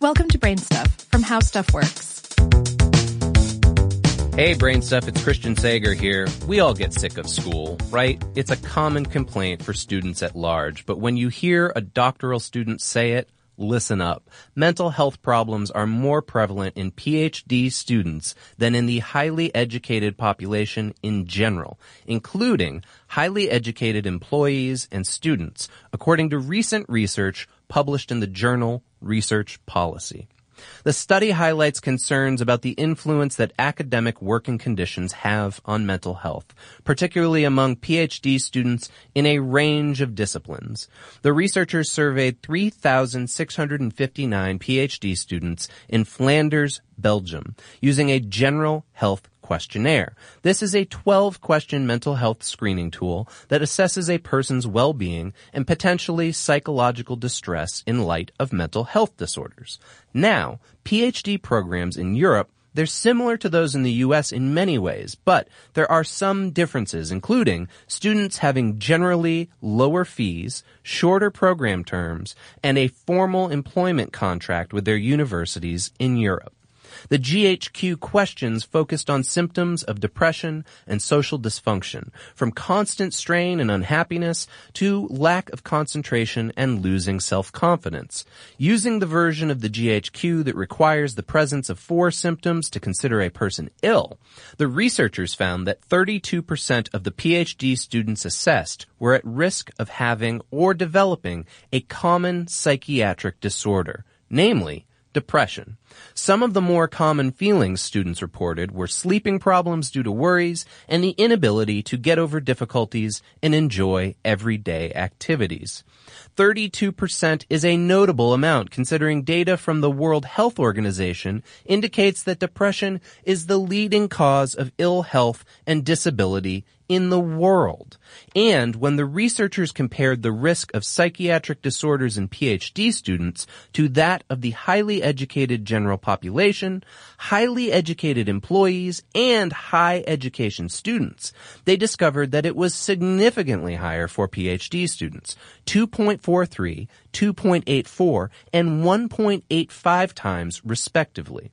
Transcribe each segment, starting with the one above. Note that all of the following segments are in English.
Welcome to Brain Stuff from How Stuff Works. Hey, Brain Stuff, it's Christian Sager here. We all get sick of school, right? It's a common complaint for students at large, but when you hear a doctoral student say it, listen up. Mental health problems are more prevalent in PhD students than in the highly educated population in general, including highly educated employees and students, according to recent research published in the journal Research Policy. The study highlights concerns about the influence that academic working conditions have on mental health, particularly among PhD students in a range of disciplines. The researchers surveyed 3,659 PhD students in Flanders, Belgium, using a general health questionnaire. This is a 12 question mental health screening tool that assesses a person's well-being and potentially psychological distress in light of mental health disorders. Now, PhD programs in Europe they're similar to those in the US in many ways, but there are some differences, including students having generally lower fees, shorter program terms, and a formal employment contract with their universities in Europe. The GHQ questions focused on symptoms of depression and social dysfunction, from constant strain and unhappiness to lack of concentration and losing self-confidence. Using the version of the GHQ that requires the presence of four symptoms to consider a person ill, the researchers found that 32% of the PhD students assessed were at risk of having or developing a common psychiatric disorder, namely depression. Some of the more common feelings students reported were sleeping problems due to worries and the inability to get over difficulties and enjoy everyday activities. 32% is a notable amount considering data from the World Health Organization indicates that depression is the leading cause of ill health and disability in the world. And when the researchers compared the risk of psychiatric disorders in PhD students to that of the highly educated general population, highly educated employees, and high education students, they discovered that it was significantly higher for PhD students, 2.43, 2.84, and 1.85 times respectively.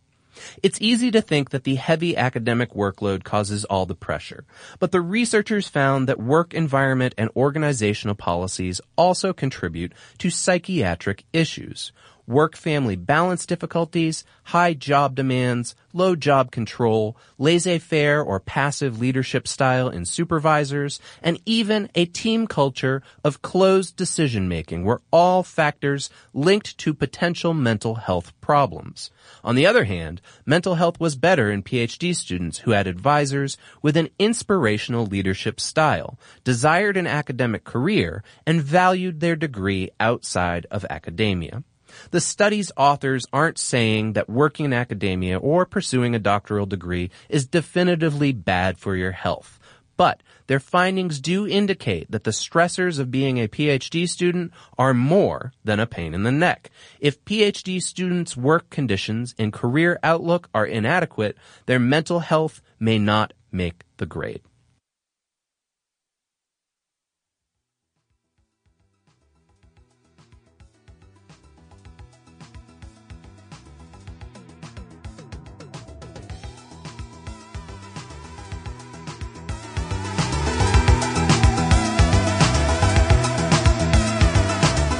It's easy to think that the heavy academic workload causes all the pressure, but the researchers found that work environment and organizational policies also contribute to psychiatric issues work-family balance difficulties, high job demands, low job control, laissez-faire or passive leadership style in supervisors, and even a team culture of closed decision making were all factors linked to potential mental health problems. On the other hand, mental health was better in PhD students who had advisors with an inspirational leadership style, desired an academic career, and valued their degree outside of academia. The study's authors aren't saying that working in academia or pursuing a doctoral degree is definitively bad for your health. But their findings do indicate that the stressors of being a PhD student are more than a pain in the neck. If PhD students' work conditions and career outlook are inadequate, their mental health may not make the grade.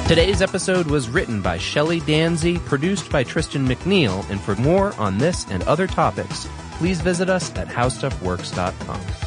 Today's episode was written by Shelley Danzy, produced by Tristan McNeil, and for more on this and other topics, please visit us at howstuffworks.com.